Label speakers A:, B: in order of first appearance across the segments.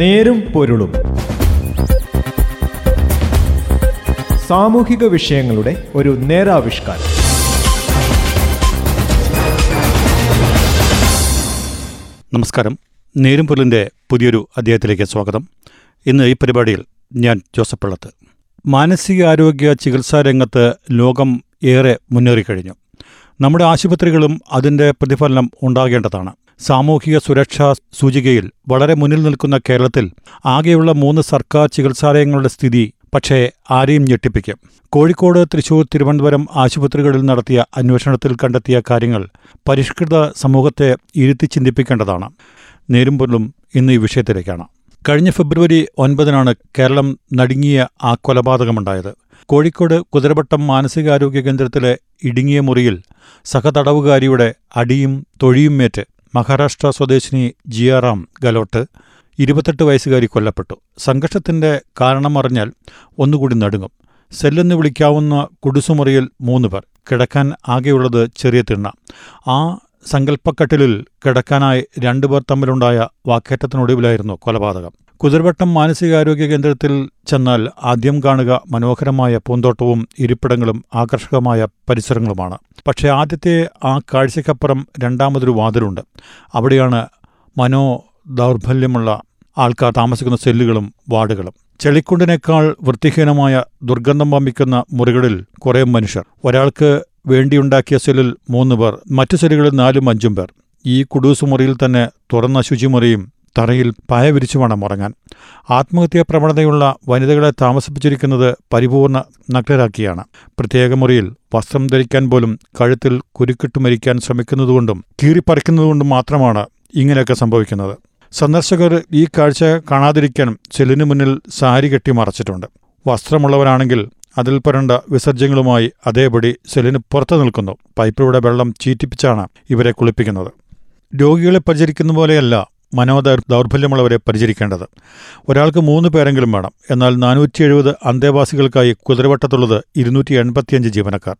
A: നേരും പൊരുളും. സാമൂഹിക വിഷയങ്ങളുടെ ഒരു നേരാവിഷ്കാരം.
B: നമസ്കാരം. നേരും പൊരുളിന്റെ പുതിയൊരു അധ്യായത്തിലേക്ക് സ്വാഗതം. ഇന്ന് ഈ പരിപാടിയിൽ ഞാൻ ജോസഫ് പള്ളത്ത്. മാനസികാരോഗ്യ ചികിത്സാ രംഗത്ത് ലോകം ഏറെ മുന്നേറിക്കഴിഞ്ഞു. നമ്മുടെ ആശുപത്രികളും അതിന്റെ പ്രതിഫലനം ഉണ്ടാകേണ്ടതാണ്. സാമൂഹിക സുരക്ഷാ സൂചികയിൽ വളരെ മുന്നിൽ നിൽക്കുന്ന കേരളത്തിൽ ആകെയുള്ള മൂന്ന് സർക്കാർ ചികിത്സാലയങ്ങളുടെ സ്ഥിതി പക്ഷേ ആരെയും ഞെട്ടിപ്പിക്കും. കോഴിക്കോട് തൃശൂർ തിരുവനന്തപുരം ആശുപത്രികളിൽ നടത്തിയ അന്വേഷണത്തിൽ കണ്ടെത്തിയ കാര്യങ്ങൾ പരിഷ്കൃത സമൂഹത്തെ ഇരുത്തി ചിന്തിപ്പിക്കേണ്ടതാണ്. നേരുംപൊല്ലും ഇന്ന് ഈ വിഷയത്തിലേക്കാണ് കഴിഞ്ഞ ഫെബ്രുവരി ഒൻപതിനാണ് കേരളം നടുങ്ങിയ ആ കൊലപാതകമുണ്ടായത്. കോഴിക്കോട് കുതിരവട്ടം മാനസികാരോഗ്യ കേന്ദ്രത്തിലെ ഇടുങ്ങിയ മുറിയിൽ സഹതടവുകാരിയുടെ അടിയും തൊഴിയുമേറ്റ് മഹാരാഷ്ട്ര സ്വദേശിനി ജിയാറാം ഗലോട്ട് ഇരുപത്തെട്ട് വയസ്സുകാരി കൊല്ലപ്പെട്ടു. സംഘർഷത്തിന്റെ കാരണമറിഞ്ഞാൽ ഒന്നുകൂടി നടുങ്ങും. സെല്ലെന്ന് വിളിക്കാവുന്ന കുടുസുമുറിയിൽ മൂന്ന് പേർ. കിടക്കാൻ ആകെയുള്ളത് ചെറിയ തിണ്ണ. ആ സങ്കല്പക്കട്ടിലിൽ കിടക്കാനായി രണ്ടുപേർ തമ്മിലുണ്ടായ വാക്കേറ്റത്തിനൊടുവിലായിരുന്നു കൊലപാതകം. കുതിർവട്ടം മാനസികാരോഗ്യ കേന്ദ്രത്തിൽ ചെന്നാൽ ആദ്യം കാണുക മനോഹരമായ പൂന്തോട്ടവും ഇരിപ്പിടങ്ങളും ആകർഷകമായ പരിസരങ്ങളുമാണ്. പക്ഷേ ആദ്യത്തെ ആ കാഴ്ചയ്ക്കപ്പുറം രണ്ടാമതൊരു വാതിലുണ്ട്. അവിടെയാണ് മനോ ദൗർബല്യമുള്ള ആൾക്കാർ താമസിക്കുന്ന സെല്ലുകളും വാർഡുകളും. ചെളിക്കുണ്ടിനേക്കാൾ വൃത്തിഹീനമായ ദുർഗന്ധം വമ്പിക്കുന്ന മുറികളിൽ കുറേ മനുഷ്യർ. ഒരാൾക്ക് വേണ്ടിയുണ്ടാക്കിയ സെല്ലിൽ മൂന്ന് പേർ മറ്റു സെല്ലുകളിൽ നാലും അഞ്ചും പേർ. ഈ കുടൂസ് മുറിയിൽ തന്നെ തുറന്ന ശുചിമുറിയും തറയിൽ പായ വിരിച്ചു വേണം ഉറങ്ങാൻ. ആത്മഹത്യാ പ്രവണതയുള്ള വനിതകളെ താമസിപ്പിച്ചിരിക്കുന്നത് പരിപൂർണ നഗ്നരാക്കിയാണ്. പ്രത്യേക മുറിയിൽ വസ്ത്രം ധരിക്കാൻ പോലും കഴുത്തിൽ കുരുക്കിട്ട് മരിക്കാൻ ശ്രമിക്കുന്നതുകൊണ്ടും കീറിപ്പറിക്കുന്നതുകൊണ്ടും മാത്രമാണ് ഇങ്ങനെയൊക്കെ സംഭവിക്കുന്നത്. സന്ദർശകർ ഈ കാഴ്ച കാണാതിരിക്കാൻ ചെല്ലിനു മുന്നിൽ സാരി കെട്ടി മറച്ചിട്ടുണ്ട്. വസ്ത്രമുള്ളവരാണെങ്കിൽ അതിൽ പരണ്ട വിസർജ്യങ്ങളുമായി അതേപടി സെല്ലിന് പുറത്തു നിൽക്കുന്നു. പൈപ്പിലൂടെ വെള്ളം ചീറ്റിപ്പിച്ചാണ് ഇവരെ കുളിപ്പിക്കുന്നത്. രോഗികളെ പരിചരിക്കുന്ന പോലെയല്ല മനോദ ദൗർബല്യമുള്ളവരെ പരിചരിക്കേണ്ടത്. ഒരാൾക്ക് മൂന്ന് പേരെങ്കിലും വേണം. എന്നാൽ നാനൂറ്റി എഴുപത് അന്തേവാസികൾക്കായി കുതിരവട്ടത്തുള്ളത് ഇരുന്നൂറ്റി എൺപത്തിയഞ്ച് ജീവനക്കാർ.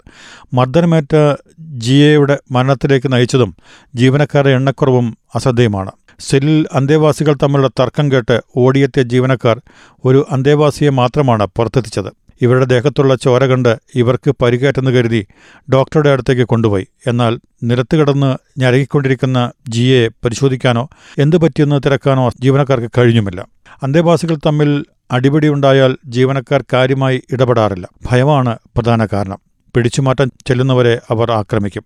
B: മർദ്ദനമേറ്റ ജിയയുടെ മരണത്തിലേക്ക് നയിച്ചതും ജീവനക്കാരുടെ എണ്ണക്കുറവും അശ്രദ്ധയുമാണ്. സെല്ലിൽ അന്തേവാസികൾ തമ്മിലുള്ള തർക്കം കേട്ട് ഓടിയെത്തിയ ജീവനക്കാർ ഒരു അന്തേവാസിയെ മാത്രമാണ് പുറത്തെത്തിച്ചത്. ഇവരുടെ ദേഹത്തുള്ള ചോര കണ്ട് ഇവർക്ക് പരിക്കേറ്റെന്ന് കരുതി ഡോക്ടറുടെ അടുത്തേക്ക് കൊണ്ടുപോയി. എന്നാൽ നിലത്ത് കിടന്ന് ഞരങ്ങിക്കൊണ്ടിരിക്കുന്ന ജിയെ പരിശോധിക്കാനോ എന്തു പറ്റിയെന്ന് തിരക്കാനോ ജീവനക്കാർക്ക് കഴിഞ്ഞുമില്ല. അന്തേവാസികൾ തമ്മിൽ അടിപിടി ഉണ്ടായാൽ ജീവനക്കാർ കാര്യമായി ഇടപെടാറില്ല. ഭയമാണ് പ്രധാന കാരണം. പിടിച്ചുമാറ്റാൻ ചെല്ലുന്നവരെ അവർ ആക്രമിക്കും.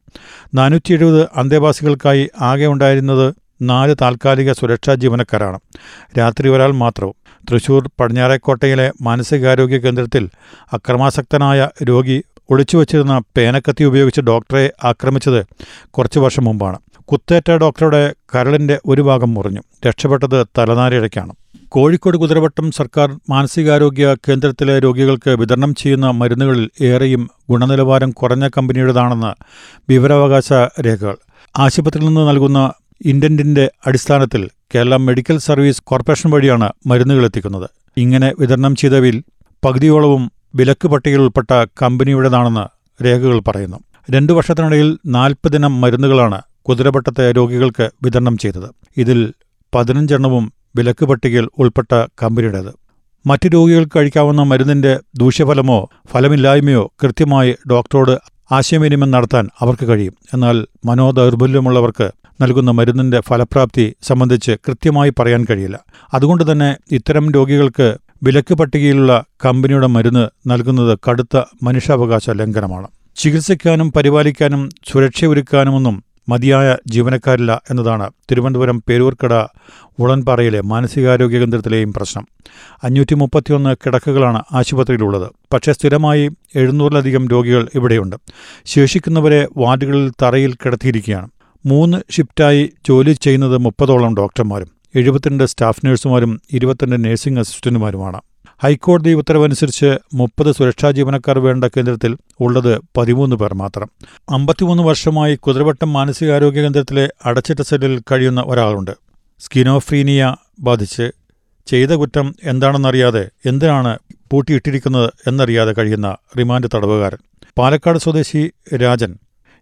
B: നാനൂറ്റി എഴുപത് അന്തേവാസികൾക്കായി ആകെ ഉണ്ടായിരുന്നത് നാല് താൽക്കാലിക സുരക്ഷാ ജീവനക്കാരാണ്. രാത്രി ഒരാൾ മാത്രവും. തൃശൂർ പടിഞ്ഞാറേക്കോട്ടയിലെ മാനസികാരോഗ്യ കേന്ദ്രത്തിൽ അക്രമാസക്തനായ രോഗി ഒളിച്ചുവച്ചിരുന്ന പേനക്കത്തി ഉപയോഗിച്ച് ഡോക്ടറെ ആക്രമിച്ചത് കുറച്ചു വർഷം മുമ്പാണ്. കുത്തേറ്റ ഡോക്ടറുടെ കരളിന്റെ ഒരു ഭാഗം മുറിഞ്ഞു. രക്ഷപ്പെട്ടത് തലനാരിഴയ്ക്കാണ്. കോഴിക്കോട് കുതിരവട്ടം സർക്കാർ മാനസികാരോഗ്യ കേന്ദ്രത്തിലെ രോഗികൾക്ക് വിതരണം ചെയ്യുന്ന മരുന്നുകളിൽ ഏറെയും ഗുണനിലവാരം കുറഞ്ഞ കമ്പനിയുടേതാണെന്ന് വിവരാവകാശ രേഖകൾ. ആശുപത്രിയിൽ നിന്ന് നൽകുന്ന ഇൻഡന്റിന്റെ അടിസ്ഥാനത്തിൽ കേരള മെഡിക്കൽ സർവീസ് കോർപ്പറേഷൻ വഴിയാണ് മരുന്നുകൾ എത്തിക്കുന്നത്. ഇങ്ങനെ വിതരണം ചെയ്തവിൽ പകുതിയോളവും വിലക്ക് പട്ടികയിൽ ഉൾപ്പെട്ട കമ്പനിയുടേതാണെന്ന് രേഖകൾ പറയുന്നു. രണ്ടു വർഷത്തിനിടയിൽ നാൽപ്പതിനം മരുന്നുകളാണ് കുതിരപട്ടത്തെ രോഗികൾക്ക് വിതരണം ചെയ്തത്. ഇതിൽ പതിനഞ്ചെണ്ണവും വിലക്ക് പട്ടികയിൽ ഉൾപ്പെട്ട കമ്പനിയുടേത്. മറ്റു രോഗികൾക്ക് കഴിക്കാവുന്ന മരുന്നിന്റെ ദൂഷ്യഫലമോ ഫലമില്ലായ്മയോ കൃത്യമായി ഡോക്ടറോട് ആശയവിനിമയം നടത്താൻ അവർക്ക് കഴിയും. എന്നാൽ മനോദൗർബല്യമുള്ളവർക്ക് നൽകുന്ന മരുന്നിന്റെ ഫലപ്രാപ്തി സംബന്ധിച്ച് കൃത്യമായി പറയാൻ കഴിയില്ല. അതുകൊണ്ട് തന്നെ ഇത്തരം രോഗികൾക്ക് വിലക്ക് പട്ടികയിലുള്ള കമ്പനിയുടെ മരുന്ന് നൽകുന്നത് കടുത്ത മനുഷ്യാവകാശ ലംഘനമാണ്. ചികിത്സിക്കാനും പരിപാലിക്കാനും സുരക്ഷയൊരുക്കാനുമൊന്നും മതിയായ ജീവനക്കാരില്ല എന്നതാണ് തിരുവനന്തപുരം പേരൂർക്കട ഉളൻപാറയിലെ മാനസികാരോഗ്യ കേന്ദ്രത്തിലെയും പ്രശ്നം. അഞ്ഞൂറ്റി മുപ്പത്തിയൊന്ന് കിടക്കകളാണ് ആശുപത്രിയിലുള്ളത്. പക്ഷേ സ്ഥിരമായി എഴുന്നൂറിലധികം രോഗികൾ ഇവിടെയുണ്ട്. ശേഷിക്കുന്നവരെ വാർഡുകളിൽ തറയിൽ കിടത്തിയിരിക്കുകയാണ്. മൂന്ന് ഷിഫ്റ്റായി ജോലി ചെയ്യുന്നത് മുപ്പതോളം ഡോക്ടർമാരും എഴുപത്തിരണ്ട് സ്റ്റാഫ് നഴ്സുമാരും ഇരുപത്തിരണ്ട് നഴ്സിംഗ് അസിസ്റ്റന്റുമാരുമാണ്. ഹൈക്കോടതി ഉത്തരവനുസരിച്ച് മുപ്പത് സുരക്ഷാ ജീവനക്കാർ വേണ്ട കേന്ദ്രത്തിൽ ഉള്ളത് പതിമൂന്ന് പേർ മാത്രം. അമ്പത്തിമൂന്ന് വർഷമായി കുതിരവട്ടം മാനസികാരോഗ്യ കേന്ദ്രത്തിലെ അടച്ചിട്ട സെല്ലിൽ കഴിയുന്ന ഒരാളുണ്ട്. സ്കിനോഫ്രീനിയ ബാധിച്ച് ചെയ്ത കുറ്റം എന്താണെന്നറിയാതെ എന്തിനാണ് പൂട്ടിയിട്ടിരിക്കുന്നത് എന്നറിയാതെ കഴിയുന്ന റിമാൻഡ് തടവുകാരൻ. പാലക്കാട് സ്വദേശി രാജൻ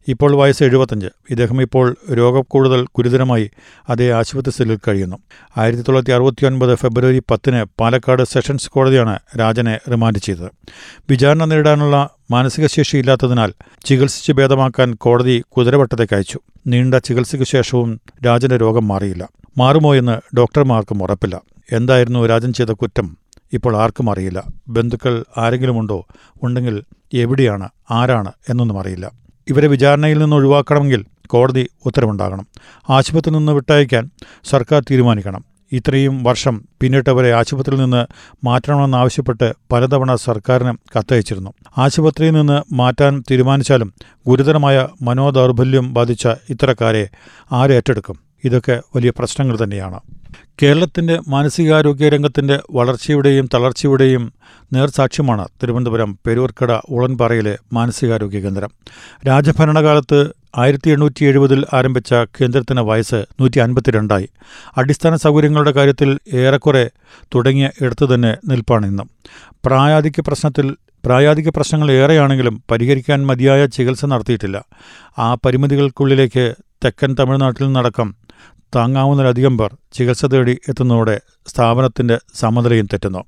B: ഇപ്പോൾ വയസ്സ് എഴുപത്തഞ്ച്. ഇദ്ദേഹം ഇപ്പോൾ രോഗം കൂടുതൽ ഗുരുതരമായി അതേ ആശുപത്രി സെല്ലിൽ കഴിയുന്നു. ആയിരത്തി തൊള്ളായിരത്തി അറുപത്തി ഒൻപത് ഫെബ്രുവരി പത്തിന് പാലക്കാട് സെഷൻസ് കോടതിയാണ് രാജനെ റിമാൻഡ് ചെയ്തത്. വിചാരണ നേരിടാനുള്ള മാനസിക ശേഷി ഇല്ലാത്തതിനാൽ ചികിത്സിച്ച് ഭേദമാക്കാൻ കോടതി കുതിരവട്ടത്തേക്ക് അയച്ചു. നീണ്ട ചികിത്സയ്ക്ക് ശേഷവും രാജന്റെ രോഗം മാറിയില്ല. മാറുമോ എന്ന് ഡോക്ടർമാർക്കും ഉറപ്പില്ല. എന്തായിരുന്നു രാജൻ ചെയ്ത കുറ്റം? ഇപ്പോൾ ആർക്കും അറിയില്ല. ബന്ധുക്കൾ ആരെങ്കിലുമുണ്ടോ? ഉണ്ടെങ്കിൽ എവിടെയാണ്? ആരാണ്? എന്നൊന്നും അറിയില്ല. ഇവരെ വിചാരണയിൽ നിന്ന് ഒഴിവാക്കണമെങ്കിൽ കോടതി ഉത്തരവുണ്ടാകണം. ആശുപത്രിയിൽ നിന്ന് വിട്ടയക്കാൻ സർക്കാർ തീരുമാനിക്കണം. ഇത്രയും വർഷം പിന്നിട്ടവരെ ആശുപത്രിയിൽ നിന്ന് മാറ്റണമെന്നാവശ്യപ്പെട്ട് പലതവണ സർക്കാരിന് കത്തയച്ചിരുന്നു. ആശുപത്രിയിൽ നിന്ന് മാറ്റാൻ തീരുമാനിച്ചാലും ഗുരുതരമായ മനോദൗർബല്യം ബാധിച്ച ഇത്തരക്കാരെ ആരേറ്റെടുക്കും ഇതൊക്കെ വലിയ പ്രശ്നങ്ങൾ തന്നെയാണ്. കേരളത്തിന്റെ മാനസികാരോഗ്യ രംഗത്തിന്റെ വളർച്ചയുടെയും തളർച്ചയുടെയും നേർസാക്ഷ്യമാണ് തിരുവനന്തപുരം പെരൂർക്കട ഉളൻപാറയിലെ മാനസികാരോഗ്യ കേന്ദ്രം. രാജഭരണകാലത്ത് ആയിരത്തി എണ്ണൂറ്റി എഴുപതിൽ ആരംഭിച്ച കേന്ദ്രത്തിന് വയസ്സ് നൂറ്റി അൻപത്തിരണ്ടായി അടിസ്ഥാന സൗകര്യങ്ങളുടെ കാര്യത്തിൽ ഏറെക്കുറെ തുടങ്ങിയ ഇടത്തു തന്നെ നിൽപ്പാണ് ഇന്നും. പ്രായാധിക്യ പ്രശ്നത്തിൽ പ്രായാധിക പ്രശ്നങ്ങൾ ഏറെയാണെങ്കിലും പരിഹരിക്കാൻ മതിയായ ചികിത്സ നടത്തിയിട്ടില്ല. ആ പരിമിതികൾക്കുള്ളിലേക്ക് തെക്കൻ തമിഴ്നാട്ടിൽ നിന്നടക്കം താങ്ങാവുന്നതിലധികം പേർ ചികിത്സ തേടി എത്തുന്നതോടെ സ്ഥാപനത്തിന്റെ സമനിലയും തെറ്റുന്നു.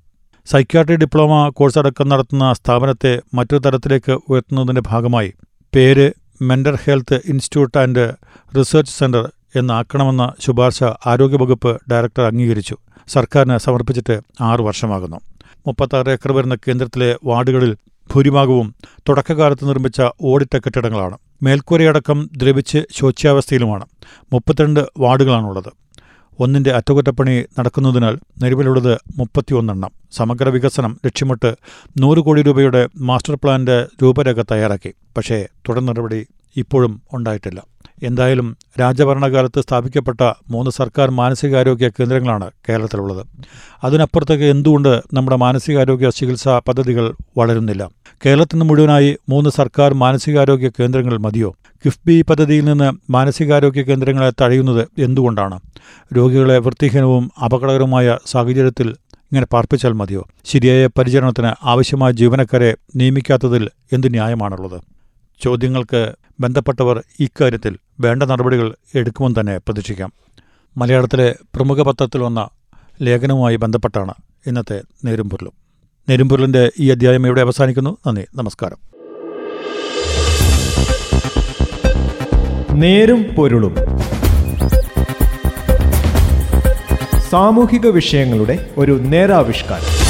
B: സൈക്യാട്രി ഡിപ്ലോമ കോഴ്സ് അടക്കം നടത്തുന്ന സ്ഥാപനത്തെ മറ്റൊരു തരത്തിലേക്ക് ഉയർത്തുന്നതിന്റെ ഭാഗമായി പേര് mental health institute and research centre എന്നാക്കണമെന്ന ശുപാർശ ആരോഗ്യവകുപ്പ് ഡയറക്ടർ അംഗീകരിച്ചു. സർക്കാരിന് സമർപ്പിച്ചിട്ട് ആറു വർഷമാകുന്നു. മുപ്പത്താറ് ഏക്കർ വരുന്ന കേന്ദ്രത്തിലെ വാർഡുകളിൽ ഭൂരിഭാഗവും തുടക്കകാലത്ത് നിർമ്മിച്ച ഓടിട്ട കെട്ടിടങ്ങളാണ്. മേൽക്കൂരയടക്കം ദ്രവിച്ച് ശോച്യാവസ്ഥയിലുമാണ്. മുപ്പത്തിരണ്ട് വാർഡുകളാണുള്ളത്. ഒന്നിന്റെ അറ്റകുറ്റപ്പണി നടക്കുന്നതിനാൽ നിലവിലുള്ളത് മുപ്പത്തിയൊന്നെണ്ണം. സമഗ്ര വികസനം ലക്ഷ്യമിട്ട് നൂറ് കോടി രൂപയുടെ മാസ്റ്റർ പ്ലാന്റെ രൂപരേഖ തയ്യാറാക്കി. പക്ഷേ തുടർ നടപടി ഇപ്പോഴും ഉണ്ടായിട്ടില്ല. എന്തായാലും രാജഭരണകാലത്ത് സ്ഥാപിക്കപ്പെട്ട മൂന്ന് സർക്കാർ മാനസികാരോഗ്യ കേന്ദ്രങ്ങളാണ് കേരളത്തിലുള്ളത്. അതിനപ്പുറത്തേക്ക് എന്തുകൊണ്ട് നമ്മുടെ മാനസികാരോഗ്യ ചികിത്സാ പദ്ധതികൾ വളരുന്നില്ല? കേരളത്തിന് മുഴുവനായി മൂന്ന് സർക്കാർ മാനസികാരോഗ്യ കേന്ദ്രങ്ങൾ മതിയോ? കിഫ്ബി പദ്ധതിയിൽ നിന്ന് മാനസികാരോഗ്യ കേന്ദ്രങ്ങളെ തഴയുന്നത് എന്തുകൊണ്ടാണ്? രോഗികളെ വൃത്തിഹീനവും അപകടകരവുമായ സാഹചര്യത്തിൽ ഇങ്ങനെ പാർപ്പിച്ചാൽ മതിയോ? ശരിയായ പരിചരണത്തിന് ആവശ്യമായ ജീവനക്കാരെ നിയമിക്കാത്തതിൽ എന്ത് ന്യായമാണുള്ളത്? ചോദ്യങ്ങൾക്ക് ബന്ധപ്പെട്ടവർ ഇക്കാര്യത്തിൽ വേണ്ട നടപടികൾ എടുക്കുമെന്ന് തന്നെ പ്രതീക്ഷിക്കാം. മലയാളത്തിലെ പ്രമുഖ പത്രത്തിൽ വന്ന ലേഖനവുമായി ബന്ധപ്പെട്ടാണ് ഇന്നത്തെ നേരുംപൊരുളും നേരുംപൊരുളിന്റെ ഈ അധ്യായം ഇവിടെ അവസാനിക്കുന്നു. നന്ദി. നമസ്കാരം.
A: നേരും പൊരുളും സാമൂഹിക വിഷയങ്ങളുടെ ഒരു നേരാവിഷ്കാരം.